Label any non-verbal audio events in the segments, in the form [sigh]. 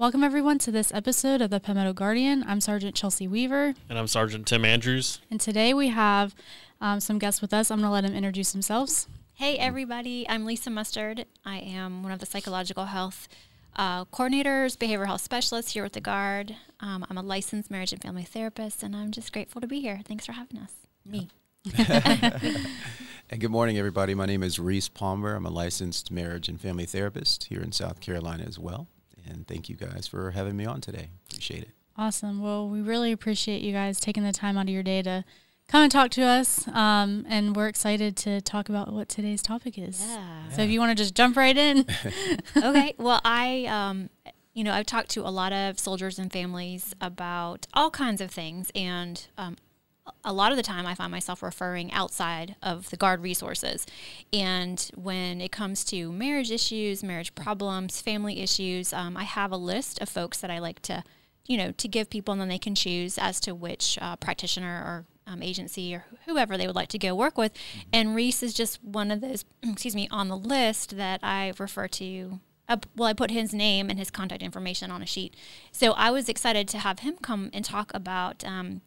Welcome, everyone, to this episode of the Palmetto Guardian. I'm Sergeant Chelsea Weaver. And I'm Sergeant Tim Andrews. And today we have um, some guests with us. I'm going to let them introduce themselves. Hey, everybody. I'm Lisa Mustard. I am one of the psychological health uh, coordinators, behavioral health specialists here with the Guard. Um, I'm a licensed marriage and family therapist, and I'm just grateful to be here. Thanks for having us. Me. [laughs] and good morning, everybody. My name is Reese Palmer. I'm a licensed marriage and family therapist here in South Carolina as well. And thank you guys for having me on today. Appreciate it. Awesome. Well, we really appreciate you guys taking the time out of your day to come and talk to us. Um, and we're excited to talk about what today's topic is. Yeah. So if you want to just jump right in. [laughs] okay. [laughs] Well, I, um, you know, I've talked to a lot of soldiers and families about all kinds of things. And um, a lot of the time I find myself referring outside of the guard resources. And when it comes to marriage issues, marriage problems, family issues, um, I have a list of folks that I like to, you know, to give people and then they can choose as to which uh, practitioner or um, agency or whoever they would like to go work with. Mm-hmm. And Reese is just one of those, [clears throat] excuse me, on the list that I refer to. Well, I put his name and his contact information on a sheet. So I was excited to have him come and talk about um,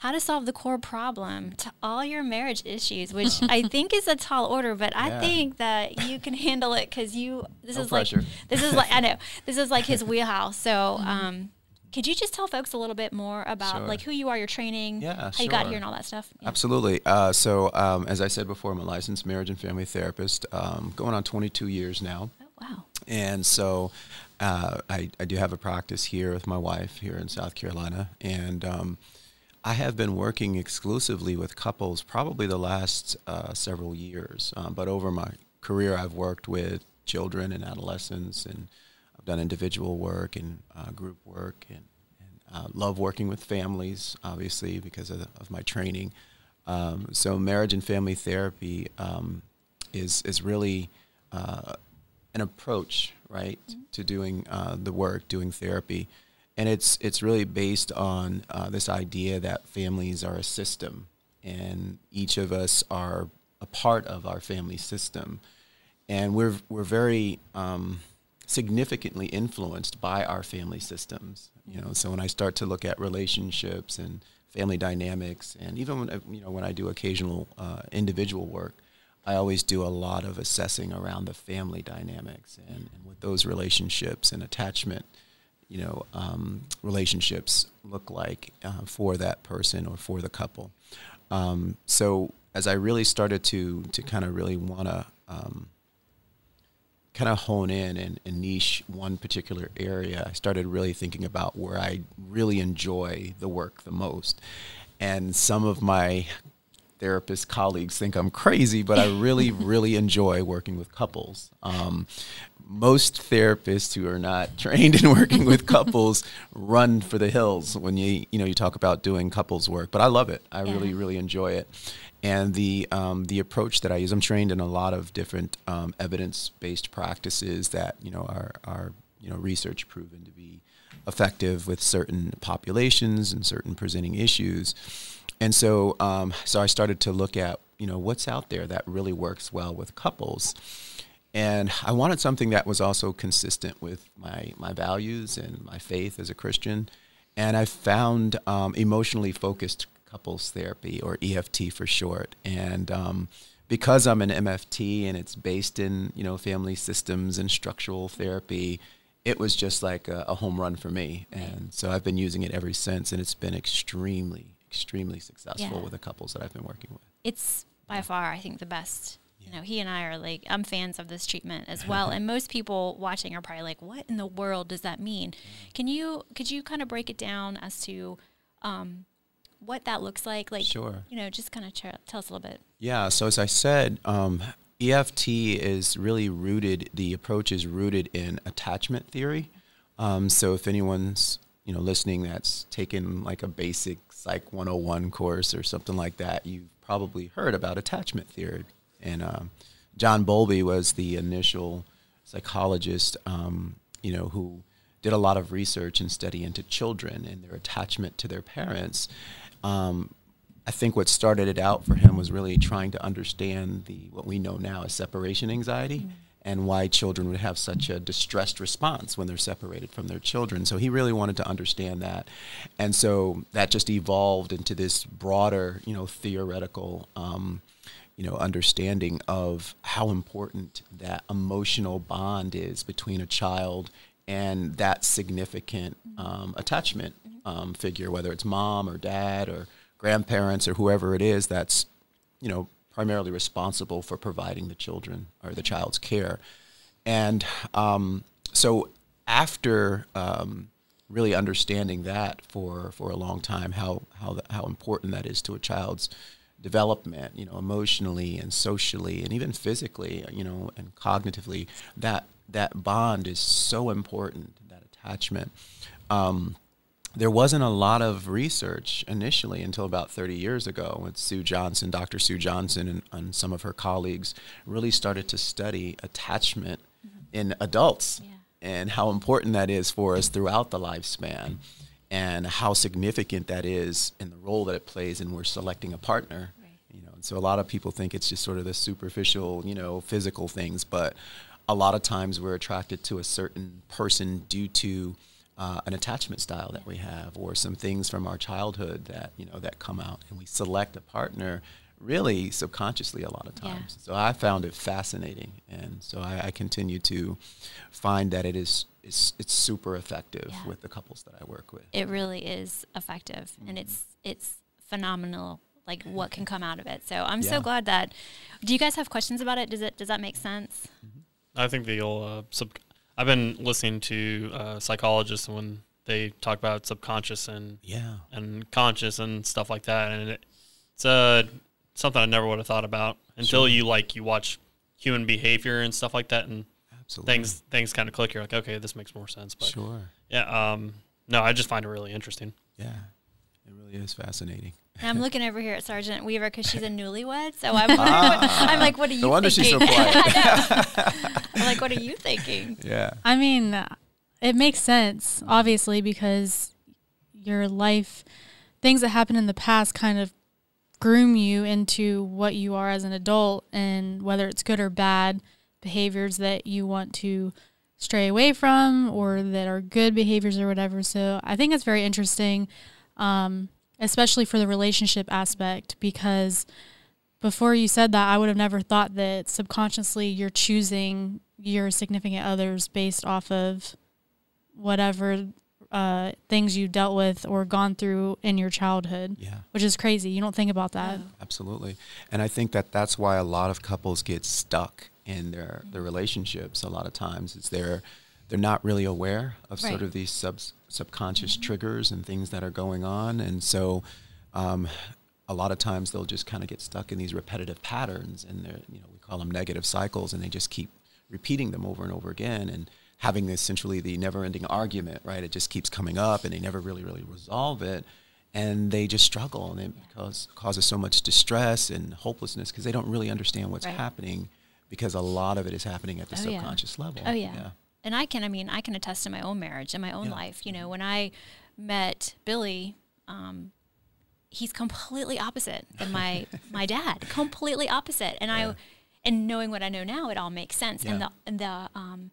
how to solve the core problem to all your marriage issues, which I [laughs] think is a tall order, but yeah. I think that you can handle it because you. This no is pressure. like this is like I know this is like his [laughs] wheelhouse. So. Mm-hmm. Um, could you just tell folks a little bit more about sure. like who you are, your training, yeah, how sure. you got here, and all that stuff? Yeah. Absolutely. Uh, so, um, as I said before, I'm a licensed marriage and family therapist, um, going on 22 years now. Oh, wow. And so, uh, I, I, do have a practice here with my wife here in South Carolina, and um, I have been working exclusively with couples probably the last uh, several years. Um, but over my career, I've worked with children and adolescents, and I've done individual work and uh, group work, and, and uh, love working with families, obviously, because of, of my training. Um, so, marriage and family therapy um, is, is really uh, an approach, right, mm-hmm. to doing uh, the work, doing therapy and it's it's really based on uh, this idea that families are a system, and each of us are a part of our family system, and we're we're very um, significantly influenced by our family systems. You know, so when I start to look at relationships and family dynamics, and even when you know when I do occasional uh, individual work, I always do a lot of assessing around the family dynamics and, and with those relationships and attachment you know um, relationships look like uh, for that person or for the couple. Um, so as I really started to to kind of really want to um, kind of hone in and, and, niche one particular area, I started really thinking about where I really enjoy the work the most. And some of my therapist colleagues think I'm crazy, but I really, [laughs] really enjoy working with couples. Um, most therapists who are not [laughs] trained in working with couples [laughs] run for the hills when you you know you talk about doing couples work. But I love it. I yeah. really really enjoy it. And the um, the approach that I use, I'm trained in a lot of different um, evidence based practices that you know are are you know research proven to be effective with certain populations and certain presenting issues. And so um, so I started to look at you know what's out there that really works well with couples and I wanted something that was also consistent with my, my values and my faith as a Christian. And I found um, emotionally focused couples therapy, or EFT for short. And um, because I'm an MFT and it's based in you know family systems and structural therapy, it was just like a, a home run for me. And so I've been using it ever since, and it's been extremely, extremely successful yeah. with the couples that I've been working with. It's by far, I think, the best you know, he and I are like, I'm fans of this treatment as well. [laughs] and most people watching are probably like, what in the world does that mean? Can you, could you kind of break it down as to, um, what that looks like? Like, sure. you know, just kind of ch- tell us a little bit. Yeah. So as I said, um, EFT is really rooted, the approach is rooted in attachment theory. Um, so if anyone's, you know, listening that's taken like a basic Psych 101 course or something like that, you've probably heard about attachment theory. And um, John Bowlby was the initial psychologist, um, you know, who did a lot of research and study into children and their attachment to their parents. Um, I think what started it out for him was really trying to understand the what we know now as separation anxiety, mm-hmm. and why children would have such a distressed response when they're separated from their children. So he really wanted to understand that. And so that just evolved into this broader, you know, theoretical, um, you know, understanding of how important that emotional bond is between a child and that significant um, attachment um, figure, whether it's mom or dad or grandparents or whoever it is that's, you know, primarily responsible for providing the children or the child's care. And um, so after um, really understanding that for, for a long time, how, how, how important that is to a child's development, you know, emotionally and socially and even physically, you know, and cognitively, that, that bond is so important, that attachment. Um, there wasn't a lot of research initially until about 30 years ago when Sue Johnson, Dr. Sue Johnson, and, and some of her colleagues really started to study attachment mm-hmm. in adults yeah. and how important that is for us throughout the lifespan and how significant that is in the role that it plays in we're selecting a partner. Right. You know, and so a lot of people think it's just sort of the superficial, you know, physical things, but a lot of times we're attracted to a certain person due to uh, an attachment style that we have or some things from our childhood that you know that come out and we select a partner really subconsciously a lot of times yeah. so i found it fascinating and so I, I, continue to find that it is it's, it's super effective yeah. with the couples that i work with it really is effective mm-hmm. and it's it's phenomenal like what can come out of it so i'm yeah. so glad that do you guys have questions about it does it does that make sense mm-hmm. i think the uh, sub I've been listening to uh, psychologists when they talk about subconscious and yeah and conscious and stuff like that, and it, it's uh, something I never would have thought about until sure. you like you watch human behavior and stuff like that, and Absolutely. things things kind of click. You're like, okay, this makes more sense. But sure, yeah. Um, no, I just find it really interesting. Yeah, it really is fascinating. I'm looking over here at Sergeant Weaver because she's a newlywed. So I'm, [laughs] ah, I'm like, what are you? No wonder thinking? she's so quiet. [laughs] [laughs] I'm like, what are you thinking? Yeah. I mean, it makes sense, obviously, because your life, things that happened in the past, kind of groom you into what you are as an adult, and whether it's good or bad behaviors that you want to stray away from or that are good behaviors or whatever. So I think it's very interesting. Um, especially for the relationship aspect, because before you said that, I would have never thought that subconsciously you're choosing your significant others based off of whatever uh, things you dealt with or gone through in your childhood. Yeah. Which is crazy. You don't think about that. Absolutely. And I think that that's why a lot of couples get stuck in their, their relationships a lot of times. Is they're, they're not really aware of right. sort of these subs subconscious mm-hmm. triggers and things that are going on. And so um, a lot of times they'll just kind of get stuck in these repetitive patterns and they're, you know, we call them negative cycles and they just keep repeating them over and over again and having essentially the never ending argument, right? It just keeps coming up and they never really, really resolve it. And they just struggle and it cause, causes so much distress and hopelessness because they don't really understand what's right. happening because a lot of it is happening at the oh, subconscious yeah. level. Oh yeah. yeah and I can, I mean, I can attest to my own marriage and my own yeah. life. You know, when I met Billy, um, he's completely opposite than my [laughs] my dad, completely opposite. And. I, and knowing what I know now, it all makes sense. Yeah. And the and the um,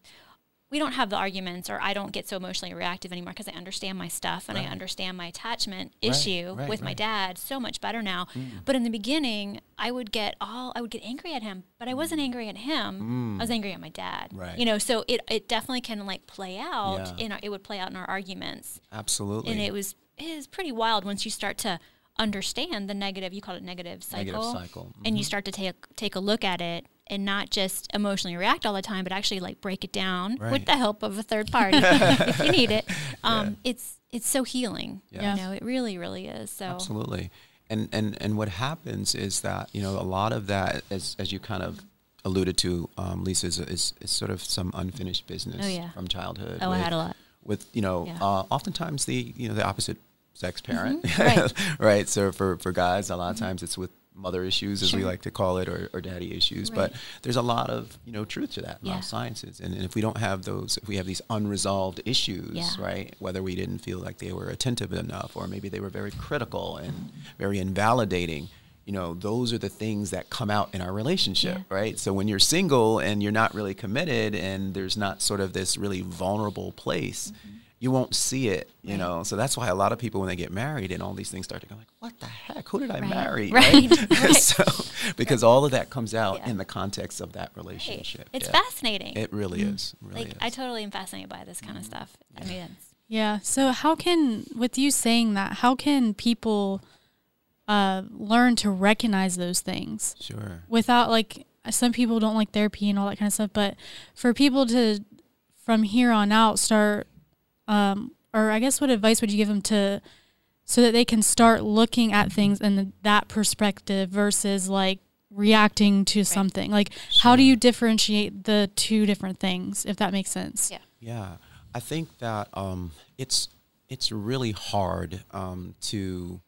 we don't have the arguments or I don't get so emotionally reactive anymore because I understand my stuff and right. I understand my attachment right, issue right, with my dad so much better now. Mm. But in the beginning, I would get all I would get angry at him, but I wasn't angry at him. Mm. I was angry at my dad. Right. You know, so it it definitely can like play out yeah. in our, it would play out in our arguments. Absolutely. And it was it is pretty wild once you start to understand the negative you call it negative cycle, negative cycle. Mm-hmm. and you mm-hmm. start to take take a look at it and not just emotionally react all the time, but actually like break it down right. with the help of a third [laughs] party if you need it. Um, yeah. It's it's so healing. Yeah. You know, it really, really is. So absolutely. And and and what happens is that you know a lot of that, as as you kind of alluded to, um, Lisa, is, is, is sort of some unfinished business oh, yeah. from childhood. Oh, with, I had a lot. With you know, yeah. uh, oftentimes the you know the opposite sex parent, mm-hmm. right. [laughs] right? So for for guys, a lot of mm-hmm. times it's with mother issues, as sure. we like to call it, or, or daddy issues. Right. But there's a lot of you know truth to that in yeah. sciences, and, and, if we don't have those, if we have these unresolved issues, yeah. right? Whether we didn't feel like they were attentive enough, or maybe they were very critical and very invalidating, you know, those are the things that come out in our relationship, yeah. right? So when you're single and you're not really committed and there's not sort of this really vulnerable place, mm-hmm. You won't see it, you right. know. So that's why a lot of people when they get married and all these things start to go like, what the heck? Who did I right. marry? [laughs] Right. [laughs] right. so because all of that comes out yeah. in the context of that relationship. It's yeah. fascinating. It really mm-hmm. is. Really like is. I totally am fascinated by this kind mm-hmm. of stuff. I mean, yeah. So how can with you saying that, how can people uh, learn to recognize those things. Sure. Without like some people don't like therapy and all that kind of stuff, but for people to from here on out start, um, or I guess what advice would you give them to, so that they can start looking at things in that perspective versus like reacting to right. something. Like, sure. how do you differentiate the two different things, if that makes sense? Yeah. Yeah, I think that um, it's it's really hard um, to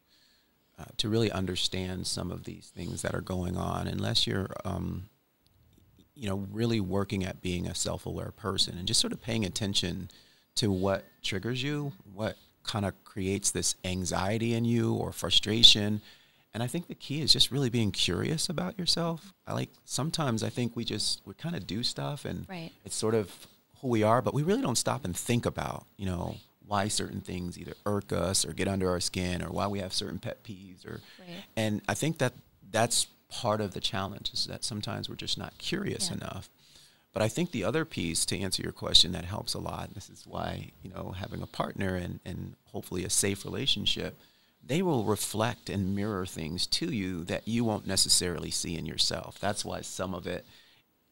uh, to really understand some of these things that are going on unless you're um, you know really working at being a self-aware person and just sort of paying attention to what triggers you what kind of creates this anxiety in you or frustration and i think the key is just really being curious about yourself i like sometimes i think we just we kind of do stuff and right. it's sort of who we are but we really don't stop and think about you know why certain things either irk us or get under our skin or why we have certain pet peeves or right. and I think that that's part of the challenge is that sometimes we're just not curious yeah. enough. But I think the other piece to answer your question that helps a lot, and this is why, you know, having a partner and, and hopefully a safe relationship, they will reflect and mirror things to you that you won't necessarily see in yourself. That's why some of it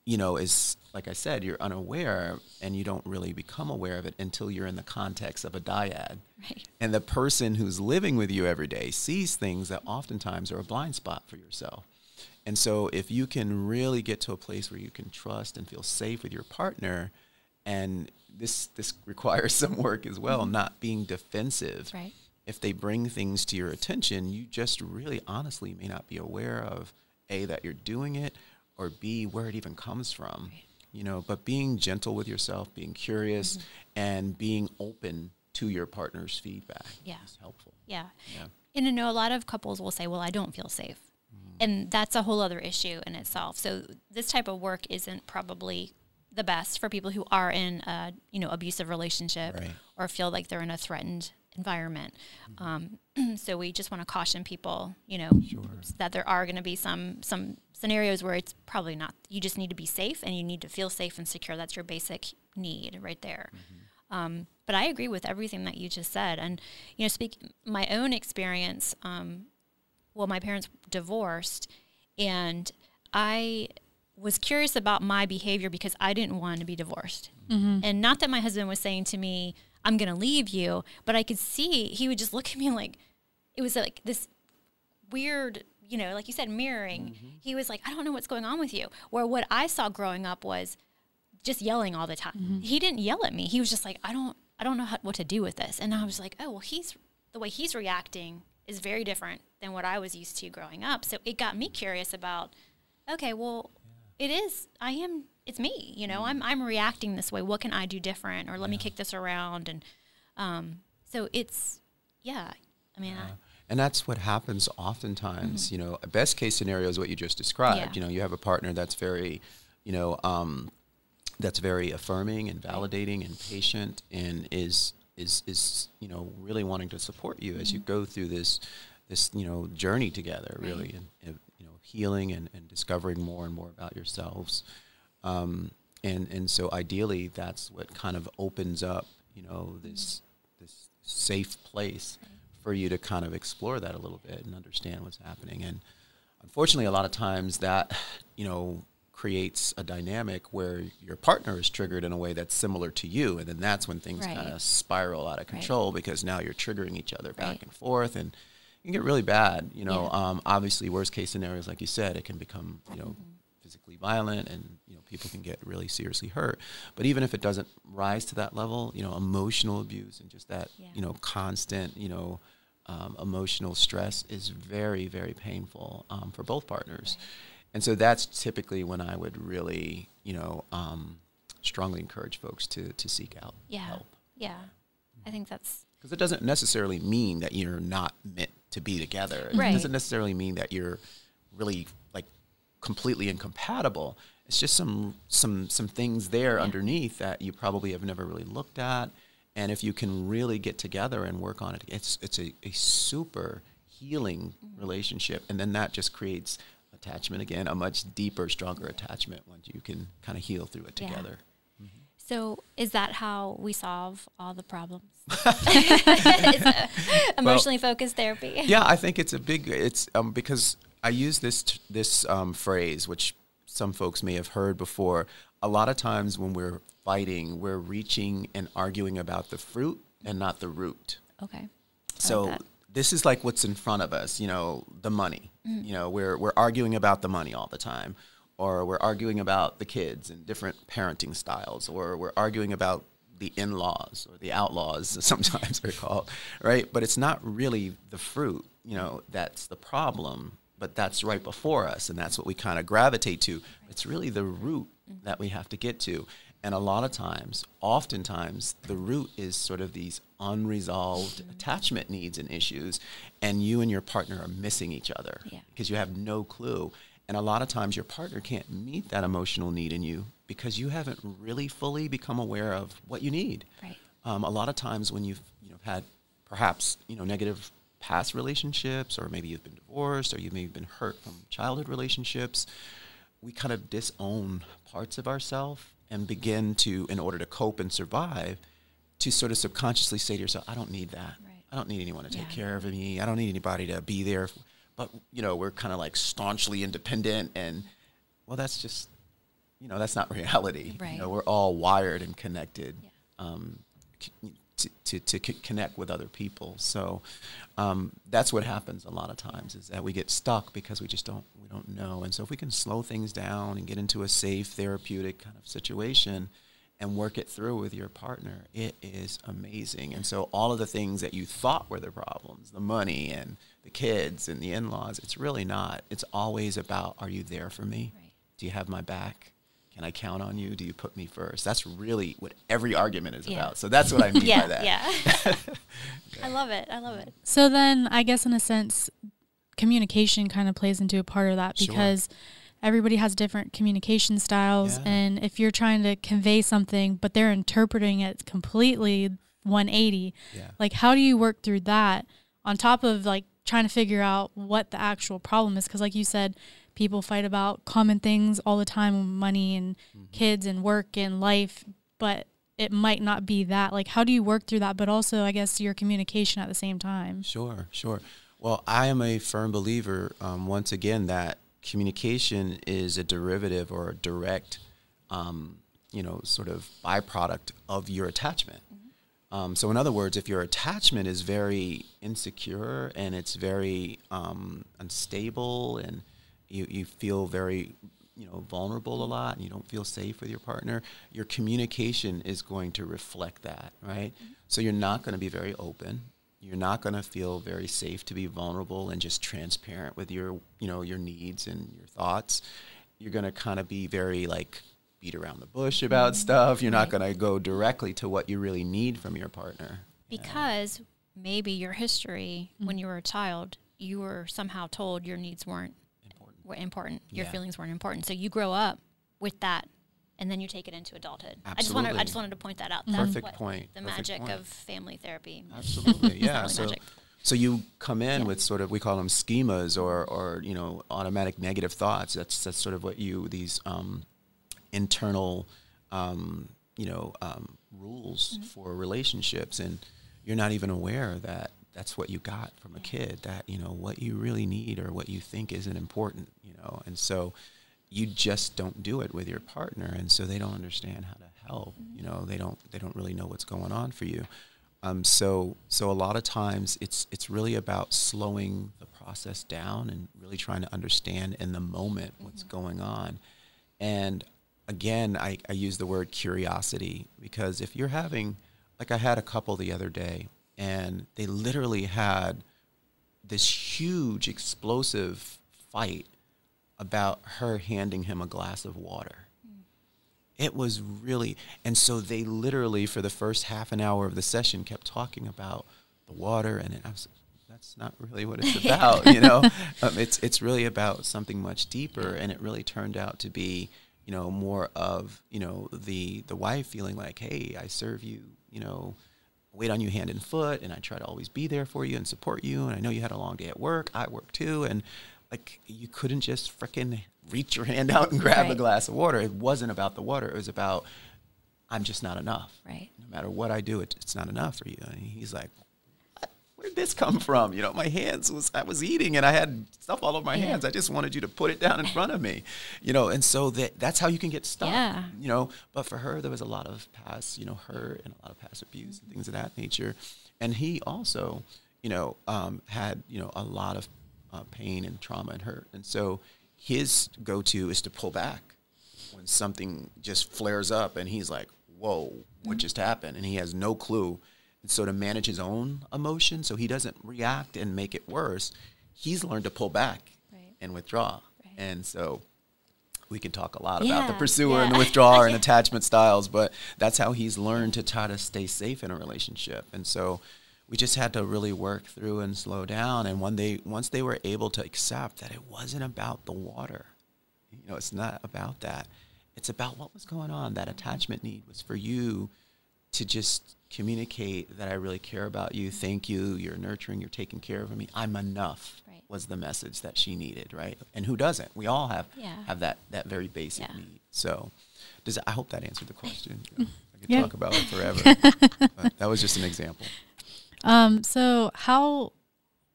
you know, is like I said, you're unaware and you don't really become aware of it until you're in the context of a dyad. Right. And the person who's living with you every day sees things that oftentimes are a blind spot for yourself. And so if you can really get to a place where you can trust and feel safe with your partner, and this this [laughs] requires some work as well, mm-hmm. not being defensive. Right. If they bring things to your attention, you just really honestly may not be aware of A that you're doing it or B, where it even comes from. Right. You know, but being gentle with yourself, being curious, mm-hmm. and being open to your partner's feedback yeah. is helpful. Yeah. yeah. And I know a lot of couples will say, well, I don't feel safe. And that's a whole other issue in itself. So this type of work isn't probably the best for people who are in a you know abusive relationship right. or feel like they're in a threatened environment. Um, [clears throat] so we just want to caution people, you know, sure. that there are going to be some some scenarios where it's probably not. You just need to be safe and you need to feel safe and secure. That's your basic need right there. Mm-hmm. Um, but I agree with everything that you just said. And you know, speak my own experience. Um, well, my parents divorced, and I was curious about my behavior because I didn't want to be divorced. Mm-hmm. And not that my husband was saying to me, I'm going to leave you. But I could see he would just look at me like it was like this weird, you know, like you said, mirroring. Mm-hmm. He was like, I don't know what's going on with you. Where what I saw growing up was just yelling all the time. Mm-hmm. He didn't yell at me. He was just like, I don't, I don't know how, what to do with this. And I was like, oh, well, he's the way he's reacting is very different than what I was used to growing up. So it got me curious about, okay, well, yeah. it is, I am it's me. You know, I'm I'm reacting this way. What can I do different? Or let yeah. me kick this around. And um, so it's yeah. I mean. Yeah. I, and that's what happens oftentimes. Mm-hmm. You know, a best case scenario is what you just described. You know, you have a partner that's very, you know, um, that's very affirming and validating and patient and is is is you know really wanting to support you mm-hmm. as you mm-hmm. go through this this you know journey together really right. and, and, you know healing and, and discovering more and more about yourselves um, and and so ideally, that's what kind of opens up, you know, this this safe place for you to kind of explore that a little bit and understand what's happening. And unfortunately, a lot of times that, you know, creates a dynamic where your partner is triggered in a way that's similar to you and then that's when things right. kind of spiral out of control right. because now you're triggering each other back right. and forth and it can get really bad you know yeah. um, obviously worst case scenarios like you said it can become you know mm-hmm physically violent and you know people can get really seriously hurt but even if it doesn't rise to that level you know emotional abuse and just that yeah. you know constant you know um, emotional stress is very very painful um, for both partners right. And so that's typically when i would really you know um, strongly encourage folks to to seek out yeah help yeah i think that's because it doesn't necessarily mean that you're not meant to be together. Right. It doesn't necessarily mean that you're really like completely incompatible. It's just some some some things there Yeah. underneath that you probably have never really looked at. And if you can really get together and work on it, it's it's a, a super healing Mm-hmm. relationship. And then that just creates attachment again, a much deeper, stronger attachment once you can kind of heal through it Yeah. together. So is that how we solve all the problems? [laughs] Emotionally focused therapy. yeah, I think it's a big. It's um, because I use this t- this um, phrase, which some folks may have heard before. A lot of times when we're fighting, we're reaching and arguing about the fruit and not the root. Okay. So that. This is like what's in front of us, you know, the money. Mm. You know, we're we're arguing about the money all the time, or we're arguing about the kids and different parenting styles, or we're arguing about the in-laws or the outlaws [laughs] sometimes they're called, right? But it's not really the fruit, you know, that's the problem, but that's right before us and that's what we kind of gravitate to. It's really the root mm. that we have to get to. And a lot of times, oftentimes, the root is sort of these unresolved attachment needs and issues, and you and your partner are missing each other Yeah. because you have no clue. And a lot of times, your partner can't meet that emotional need in you because you haven't really fully become aware of what you need. Right. Um, a lot of times, when you've you know had perhaps you know negative past relationships, or maybe you've been divorced, or you may have been hurt from childhood relationships, we kind of disown parts of ourselves and begin to, in order to cope and survive, to sort of subconsciously say to yourself, I don't need that. Right. I don't need anyone to take Yeah. care of me. I don't need anybody to be there. But, you know, we're kind of like staunchly independent. And, well, that's just, you know, that's not [laughs] reality. Right. You know, we're all wired and connected. Yeah. Um, to, to, to c- connect with other people. So um, that's what happens a lot of times is that we get stuck because we just don't we don't know. And so if we can slow things down and get into a safe therapeutic kind of situation and work it through with your partner, it is amazing. And so all of the things that you thought were the problems, the money and the kids and the in-laws, it's really not. It's always about are you there for me? Right. Do you have my back? Can I count on you? Do you put me first? That's really what every argument is Yeah. about. So that's what I mean [laughs] yeah. by that. Yeah. [laughs] I love it. I love it. So then, I guess in a sense, communication kind of plays into a part of that Sure. because everybody has different communication styles, Yeah. and if you're trying to convey something but they're interpreting it completely 180, Yeah. like how do you work through that on top of like trying to figure out what the actual problem is? Because like you said, people fight about common things all the time, money and kids and work and life, but it might not be that. Like, how do you work through that? But also, I guess your communication at the same time. Sure, sure. Well, I am a firm believer, um, once again, that communication is a derivative or a direct, um, you know, sort of byproduct of your attachment. Um, so, in other words, if your attachment is very insecure and it's very um, unstable and you, you feel very you know vulnerable a lot and you don't feel safe with your partner your communication is going to reflect that right? Mm-hmm. So you're not going to be very open. You're not going to feel very safe to be vulnerable and just transparent with your you know your needs and your thoughts. You're going to kind of be very like beat around the bush about mm-hmm. stuff. You're not Right. going to go directly to what you really need from your partner Because maybe your history when mm-hmm. you were a child, you were somehow told your needs weren't important were important. Your Yeah. feelings weren't important. So you grow up with that and then you take it into adulthood. I just wanted I just wanted to point that out. That's Perfect point. The Perfect magic point. of family therapy. [laughs] Absolutely, yeah. So, magic. so you come in Yeah. with sort of we call them schemas or or you know automatic negative thoughts. That's that's sort of what you these um, internal um, you know um, rules Mm-hmm. for relationships, and you're not even aware that that's what you got from a kid. That you know what you really need or what you think isn't important. You know, and so you just don't do it with your partner and so they don't understand how to help you know they don't they don't really know what's going on for you um, so so a lot of times it's it's really about slowing the process down and really trying to understand in the moment what's going on and again I, I use the word curiosity because if you're having like i had a couple the other day and they literally had this huge explosive fight about her handing him a glass of water. It was really, and so they literally, for the first half an hour of the session, kept talking about the water, and I was, that's not really what it's [laughs] about. you know, um, it's it's really about something much deeper, and it really turned out to be, you know, more of you know the the wife feeling like, hey, I serve you, you know, wait on you hand and foot, and I try to always be there for you and support you, and I know you had a long day at work, I work too, and like you couldn't just freaking reach your hand out and grab right. a glass of water. It wasn't about the water. It was about I'm just not enough. Right. No matter what I do, it, it's not enough for you. And he's like, where'd this come from? You know, my hands was I was eating and I had stuff all over my yeah. hands. I just wanted you to put it down in front of me. You know, and so that that's how you can get stuck. Yeah. You know, but for her there was a lot of past, you know, hurt and a lot of past abuse and things of that nature. And he also, you know, um, had, you know, a lot of uh, pain and trauma and hurt. And so his go to is to pull back when something just flares up and he's like, Whoa, what mm-hmm. just happened? And he has no clue and so to manage his own emotion so he doesn't react and make it worse, he's learned to pull back right. and withdraw. Right. And so we can talk a lot yeah, about the pursuer yeah. and the withdrawer and [laughs] attachment styles, but that's how he's learned to try to stay safe in a relationship. And so we just had to really work through and slow down. And when they once they were able to accept that it wasn't about the water, you know, it's not about that. It's about what was going on. That attachment need was for you to just communicate that I really care about you. Thank you. You're nurturing. You're taking care of me. I'm enough. Right. Was the message that she needed, right? And who doesn't? We all have yeah. have that that very basic yeah. need. So, does I hope that answered the question. [laughs] I could yeah. talk about it forever. [laughs] that was just an example. Um. So, how?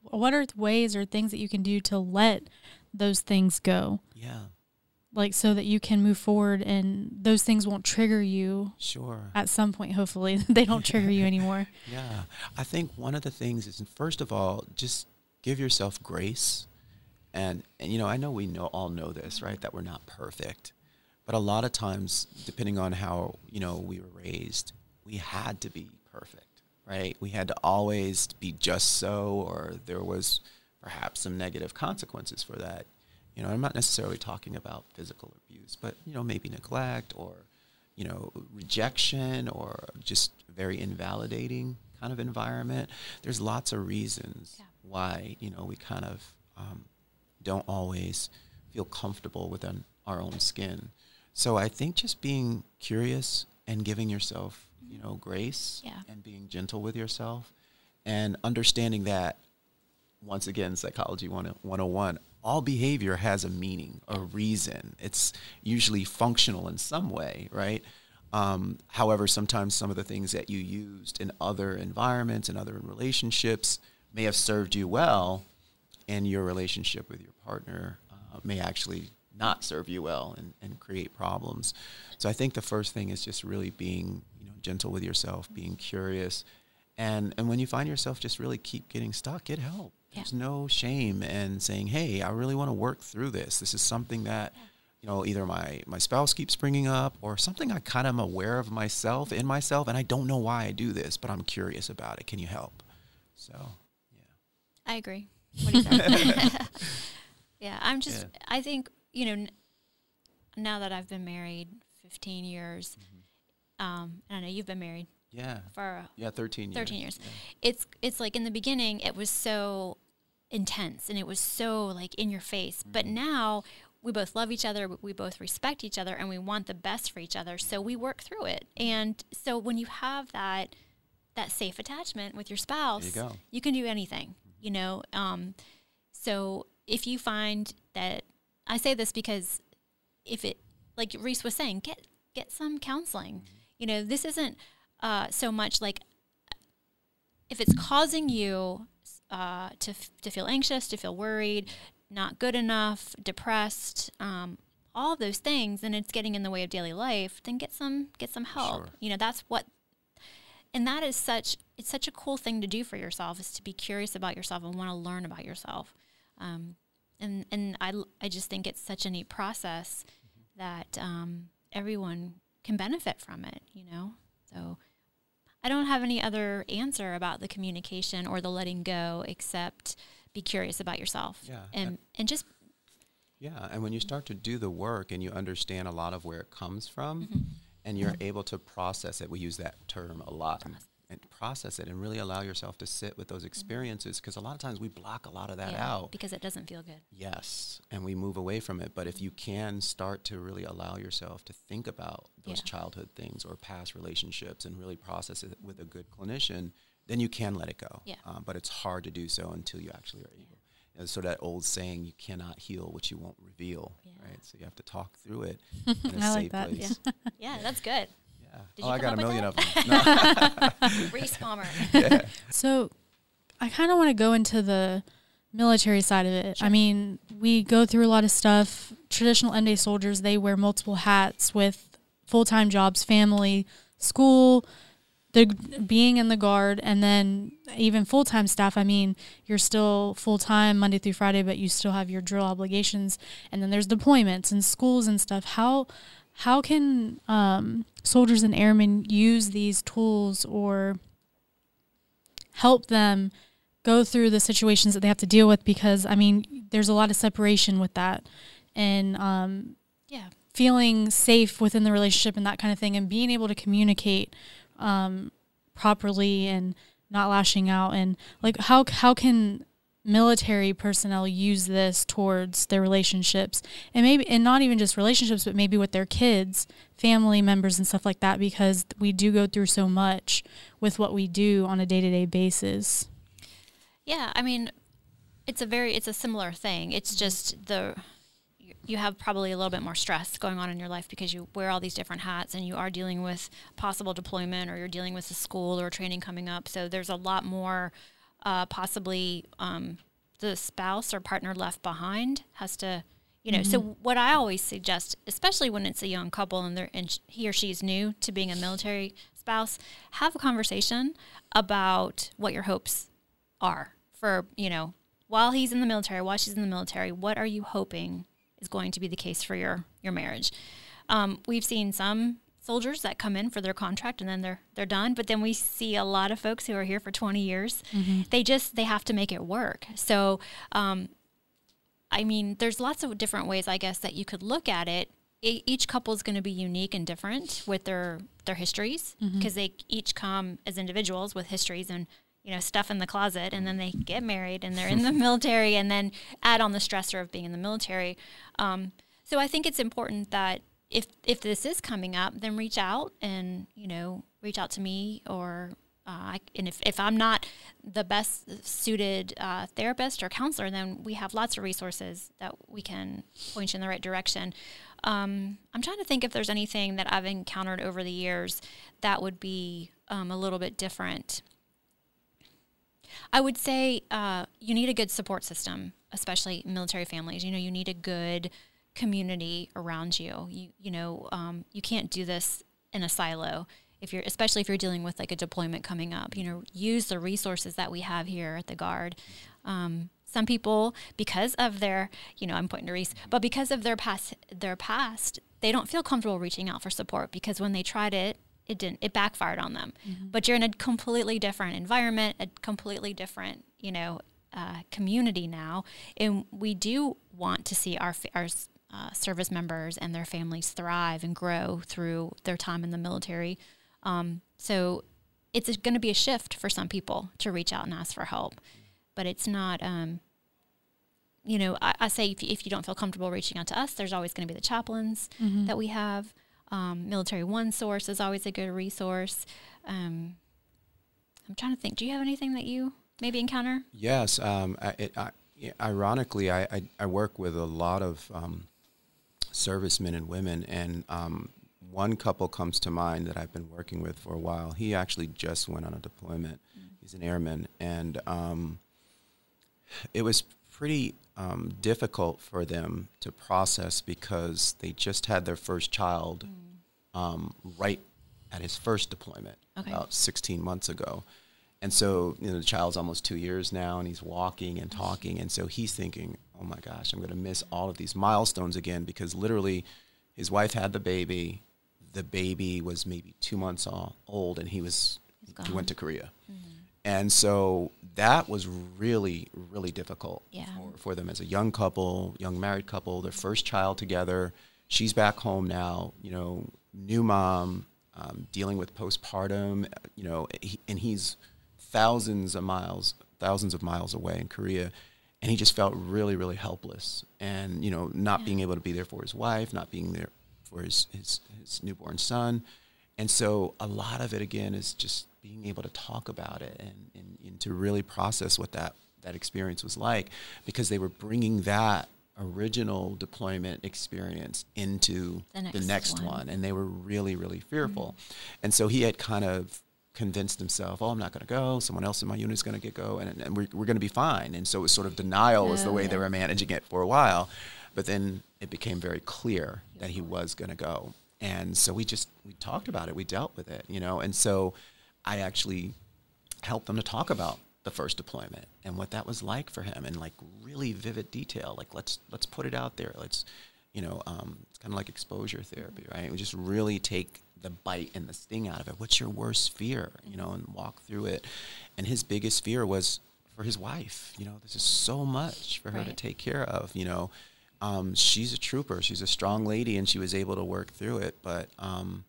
What are ways or things that you can do to let those things go? Yeah like so that you can move forward and those things won't trigger you sure. at some point hopefully. [laughs] They don't trigger you [laughs] anymore. Yeah. I think one of the things is first of all just give yourself grace. And and you know i know we know all know this right that we're not perfect. But a lot of times depending on how you know we were raised we had to be perfect right? We had to always be just so or there was perhaps some negative consequences for that you know, I'm not necessarily talking about physical abuse, but you know, maybe neglect or you know, rejection or just very invalidating kind of environment. There's lots of reasons yeah. why you know we kind of um, don't always feel comfortable within our own skin. So I think just being curious and giving yourself, you know, grace yeah. and being gentle with yourself and understanding that once again psychology 101 all behavior has a meaning, a reason. It's usually functional in some way, right? Um, however, sometimes some of the things that you used in other environments and other relationships may have served you well, and your relationship with your partner uh, may actually not serve you well and, and create problems. So I think the first thing is just really being you know gentle with yourself, being curious, and and when you find yourself just really keep getting stuck, get help. There's no shame in saying, "Hey, I really want to work through this. This is something that." You know, either my, my spouse keeps bringing up or something I kind of am aware of myself, in myself, and I don't know why I do this, but I'm curious about it. Can you help? So, yeah. I agree. What do you think? [laughs] yeah, I'm just, yeah. I think, you know, n- now that I've been married 15 years, mm-hmm. um, and I know you've been married yeah for yeah 13 years 13 years yeah. it's it's like in the beginning it was so intense and it was so like in your face. Mm-hmm. But now we both love each other, we both respect each other, and we want the best for each other. So we work through it. And so when you have that that safe attachment with your spouse, you, you, can do anything. You know. Um, so if you find that I say this because if it like Reese was saying, get get some counseling. Mm-hmm. You know, this isn't uh, so much like if it's causing you uh, to, f- to feel anxious, to feel worried, not good enough, depressed, um, all those things, and it's getting in the way of daily life, then get some get some help. Sure. You know, that's what and that is such it's such a cool thing to do for yourself is to be curious about yourself and want to learn about yourself. Um, and and I, I just think it's such a neat process mm-hmm. that um, everyone can benefit from it, you know? So I don't have any other answer about the communication or the letting go except be curious about yourself. Yeah. And and just Yeah, and when you start to do the work and you understand a lot of where it comes from mm-hmm. and you're able to process it, we use that term a lot in, and process it and really allow yourself to sit with those experiences because a lot of times we block a lot of that Yeah, out. because it doesn't feel good. yes and we move away from it. But if you can start to really allow yourself to think about those Yeah. childhood things or past relationships and really process it with a good clinician then you can let it go. Yeah. um, but it's hard to do so until you actually are able. So that old saying you cannot heal what you won't reveal Yeah. right? So you have to talk through it [laughs] in a I like safe that, place. Yeah, [laughs] that's good. Yeah. Did oh you i got a million of them [laughs] No. Reese Palmer. [laughs] So I kind of want to go into the military side of it. I mean, we go through a lot of stuff. Traditional M-Day soldiers, they wear multiple hats with full time jobs, family, school, the being in the guard, and then even full time staff. I mean, you're still full time Monday through Friday, but you still have your drill obligations, and then there's deployments and schools and stuff. How how can um, soldiers and airmen use these tools or help them go through the situations that they have to deal with because I mean there's a lot of separation with that and um, Yeah. feeling safe within the relationship and that kind of thing and being able to communicate um, properly and not lashing out and like how how can military personnel use this towards their relationships and maybe and not even just relationships but maybe with their kids family members and stuff like that because we do go through so much with what we do on a day-to-day basis Yeah, I mean, it's a very it's a similar thing. It's mm-hmm. just the you have probably a little bit more stress going on in your life because you wear all these different hats and you are dealing with possible deployment or you're dealing with a school or training coming up. So there's a lot more uh, possibly um, the spouse or partner left behind has to you know so what i always suggest especially when it's a young couple and they're and he or she is new to being a military spouse have a conversation about what your hopes are for you know while he's in the military while she's in the military what are you hoping is going to be the case for your your marriage? Um, we've seen some soldiers that come in for their contract and then they're they're done. But then we see a lot of folks who are here for 20 years. They just they have to make it work. So um, I mean, there's lots of different ways, I guess, that you could look at it. E- Each couple is going to be unique and different with their their histories because they each come as individuals with histories and you know stuff in the closet, and then they get married and they're in the [laughs] military, and then add on the stressor of being in the military. Um, so I think it's important that if if this is coming up, then reach out and you know reach out to me or uh, and if, if I'm not the best suited uh, therapist or counselor, then we have lots of resources that we can point you in the right direction. Um, I'm trying to think if there's anything that I've encountered over the years that would be um, a little bit different. I would say uh, you need a good support system, especially military families. You know, you need a good community around you. You you know, um, you can't do this in a silo. If you're, especially if you're dealing with like a deployment coming up, you know, use the resources that we have here at the Guard. Um, some people, because of their, you know, I'm pointing to Reese, but because of their past, their past, they don't feel comfortable reaching out for support because when they tried it, it didn't, it backfired on them. But you're in a completely different environment, a completely different, you know, uh, community now, and we do want to see our our uh, service members and their families thrive and grow through their time in the military. Um, so it's going to be a shift for some people to reach out and ask for help, but it's not. Um, you know, I, I say if you, if you don't feel comfortable reaching out to us, there's always going to be the chaplains that we have. Um, Military One Source is always a good resource. Um, I'm trying to think. Do you have anything that you maybe encounter? Yes. Um, I, it, I, ironically, I, I, I work with a lot of um, servicemen and women, and um, one couple comes to mind that I've been working with for a while. He actually just went on a deployment. He's an airman, and um, it was pretty um, difficult for them to process because they just had their first child um, right at his first deployment Okay. about 16 months ago. And so, you know, the child's almost two years now and he's walking and talking. And so he's thinking, oh my gosh, I'm going to miss all of these milestones again because literally his wife had the baby. The baby was maybe two months old and he was, he went to Korea. And so that was really, really difficult Yeah. for, for them as a young couple, young married couple, their first child together. She's back home now, you know, new mom, um, dealing with postpartum, you know, he, and he's thousands of miles, thousands of miles away in Korea, and he just felt really, really helpless, and you know, not yeah. being able to be there for his wife, not being there for his, his his newborn son, and so a lot of it again is just being able to talk about it and, and, and to really process what that that experience was like, because they were bringing that original deployment experience into the next, the next one. one. and they were really really fearful mm-hmm. and so he had kind of convinced himself oh i'm not going to go someone else in my unit is going to get go and, and we're, we're going to be fine and so it was sort of denial was the way yeah. they were managing it for a while but then it became very clear that he was going to go and so we just we talked about it we dealt with it you know and so i actually helped them to talk about the first deployment and what that was like for him in like really vivid detail. Like let's let's put it out there. Let's you know um, it's kind of like exposure therapy, right? We just really take the bite and the sting out of it. What's your worst fear? You know, and walk through it. And his biggest fear was for his wife. You know, this is so much for her right. to take care of. You know, um, she's a trooper. She's a strong lady, and she was able to work through it. But um,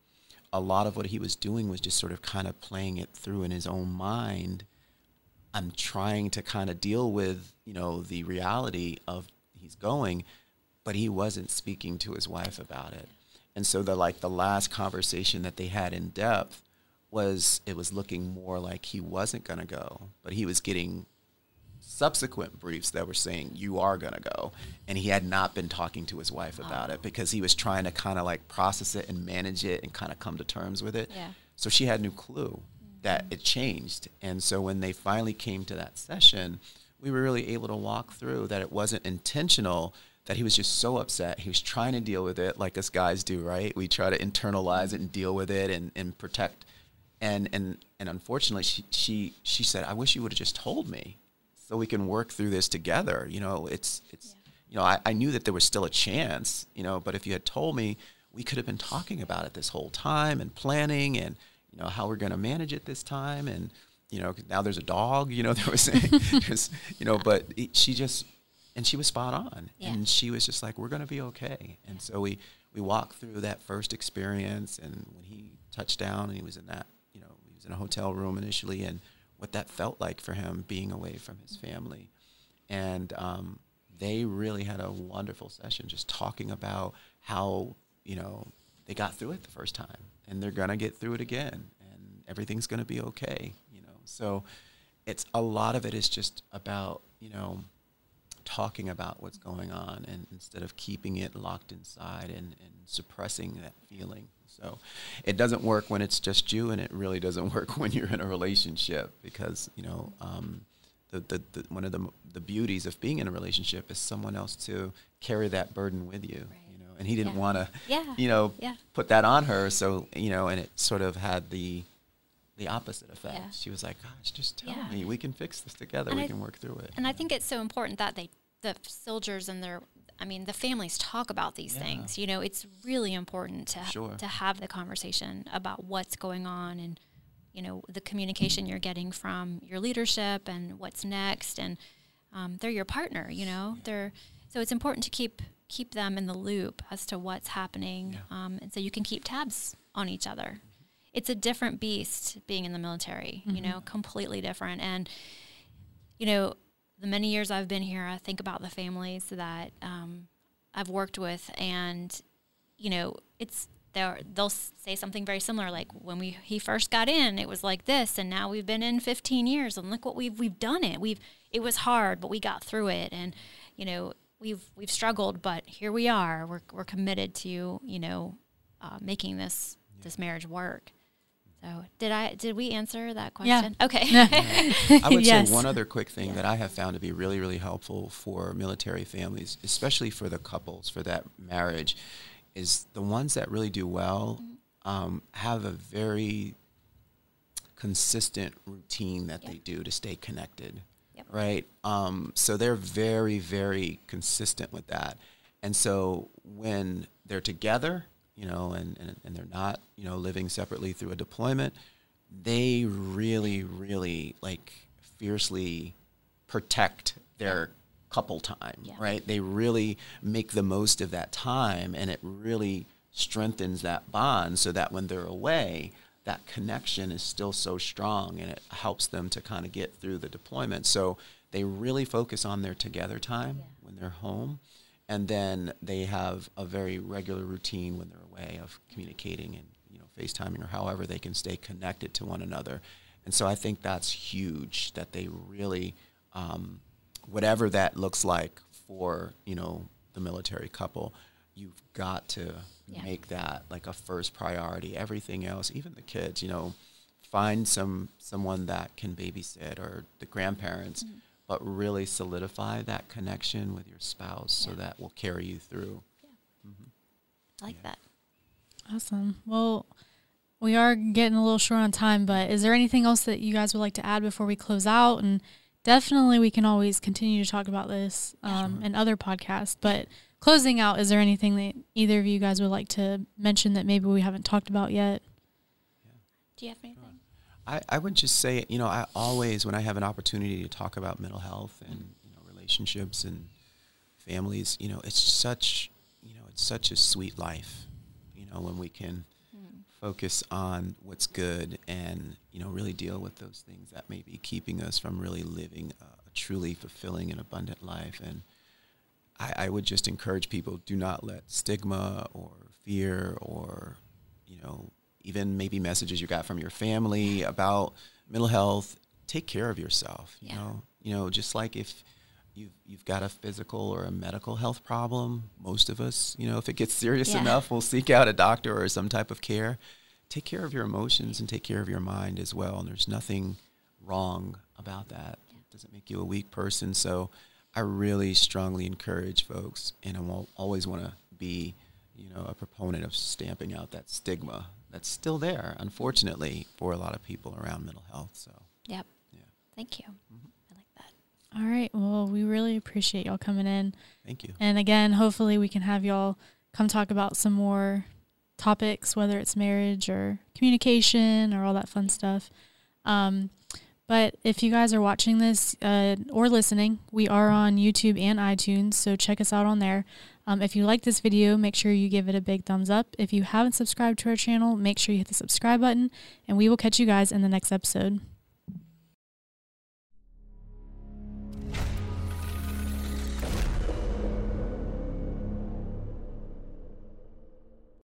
a lot of what he was doing was just sort of kind of playing it through in his own mind I'm trying to kind of deal with, you know, the reality of he's going, but he wasn't speaking to his wife about it. And so the like the last conversation that they had in depth was it was looking more like he wasn't going to go, but he was getting subsequent briefs that were saying you are going to go and he had not been talking to his wife about oh. it because he was trying to kind of like process it and manage it and kind of come to terms with it yeah. so she had no clue that mm-hmm. it changed. And so when they finally came to that session, we were really able to walk through that it wasn't intentional, that he was just so upset. He was trying to deal with it like us guys do, right? We try to internalize it and deal with it and, and protect. And, and, and unfortunately, she, she, she said, I wish you would have just told me so we can work through this together. You know, it's, it's, yeah. you know, I, I knew that there was still a chance, you know, but if you had told me, we could have been talking about it this whole time and planning and, you know how we're going to manage it this time and you know now there's a dog you know [laughs] there was you know but it, she just and she was spot on. Yeah. and she was just like we're going to be okay. And so we we walked through that first experience and when he touched down and he was in that you know he was in a hotel room initially and what that felt like for him being away from his family. And um, they really had a wonderful session just talking about how you know they got through it the first time and they're going to get through it again and everything's going to be okay you know. So it's a lot of it is just about you know talking about what's going on and instead of keeping it locked inside and, and suppressing that feeling so it doesn't work when it's just you and it really doesn't [laughs] work when you're in a relationship because you know um, the, the, the, one of the, the beauties of being in a relationship is someone else to carry that burden with you right and he didn't yeah. want to, yeah. you know, yeah. put that on her. So you know, and it sort of had the the opposite effect. Yeah. She was like, "Gosh, just tell me. We can fix this together. And we I, can work through it." And I think it's so important that they, the soldiers and their, I mean, the families talk about these things. You know, it's really important to sure. to have the conversation about what's going on and you know the communication you're getting from your leadership and what's next and um, they're your partner you know they're so it's important to keep keep them in the loop as to what's happening, yeah. um, and so you can keep tabs on each other. It's a different beast being in the military, mm-hmm. you know, completely different. And you know, the many years I've been here, I think about the families that um, I've worked with, and you know, it's they they'll say something very similar, like when we he first got in, it was like this, and now we've been in 15 years, and look what we've we've done it. We've it was hard, but we got through it, and you know, we've we've struggled, but here we are. We're we're committed to you know uh, making this yeah. this marriage work. So did I did we answer that question? Yeah. Okay. Yeah. [laughs] I would yes. say one other quick thing yeah. that I have found to be really really helpful for military families, especially for the couples for that marriage, is the ones that really do well mm-hmm. um, have a very consistent routine that they do to stay connected yep. right? Um, so they're very, very consistent with that. And so when they're together, you know, and, and, and they're not, you know, living separately through a deployment, they really, really like fiercely protect their couple time, yeah. right? They really make the most of that time and it really strengthens that bond so that when they're away, that connection is still so strong and it helps them to kind of get through the deployment. So they really focus on their together time yeah. when they're home. And then they have a very regular routine when they're away of communicating and, you know, FaceTiming or however they can stay connected to one another. And so I think that's huge that they really, um, whatever that looks like for, you know, the military couple, you've got to yeah. make that like a first priority. Everything else, even the kids, you know, find some someone that can babysit or the grandparents, mm-hmm. but really solidify that connection with your spouse yeah. so that will carry you through. Yeah. Mm-hmm. I like that. Awesome. Well, we are getting a little short on time, but is there anything else that you guys would like to add before we close out? And definitely, we can always continue to talk about this um, sure. in other podcasts. But closing out, is there anything that either of you guys would like to mention that maybe we haven't talked about yet? Do you have anything? I, I would just say, you know, I always, when I have an opportunity to talk about mental health and you know, relationships and families, you know, it's such, you know, it's such a sweet life, you know, when we can mm. focus on what's good and, you know, really deal with those things that may be keeping us from really living a, a truly fulfilling and abundant life. And, I, I would just encourage people do not let stigma or fear or you know even maybe messages you got from your family about mental health take care of yourself you yeah. know you know just like if you've you've got a physical or a medical health problem most of us you know if it gets serious yeah. enough we'll seek out a doctor or some type of care take care of your emotions and take care of your mind as well and there's nothing wrong about that it doesn't make you a weak person so I really strongly encourage folks, and I will always want to be, you know, a proponent of stamping out that stigma that's still there, unfortunately, for a lot of people around mental health. So. Yep. Yeah. Thank you. Like that. All right. Well, we really appreciate y'all coming in. Thank you. And again, hopefully, we can have y'all come talk about some more topics, whether it's marriage or communication or all that fun stuff. Um, but if you guys are watching this uh, or listening, we are on YouTube and iTunes, so check us out on there. Um, if you like this video, make sure you give it a big thumbs up. If you haven't subscribed to our channel, make sure you hit the subscribe button, and we will catch you guys in the next episode.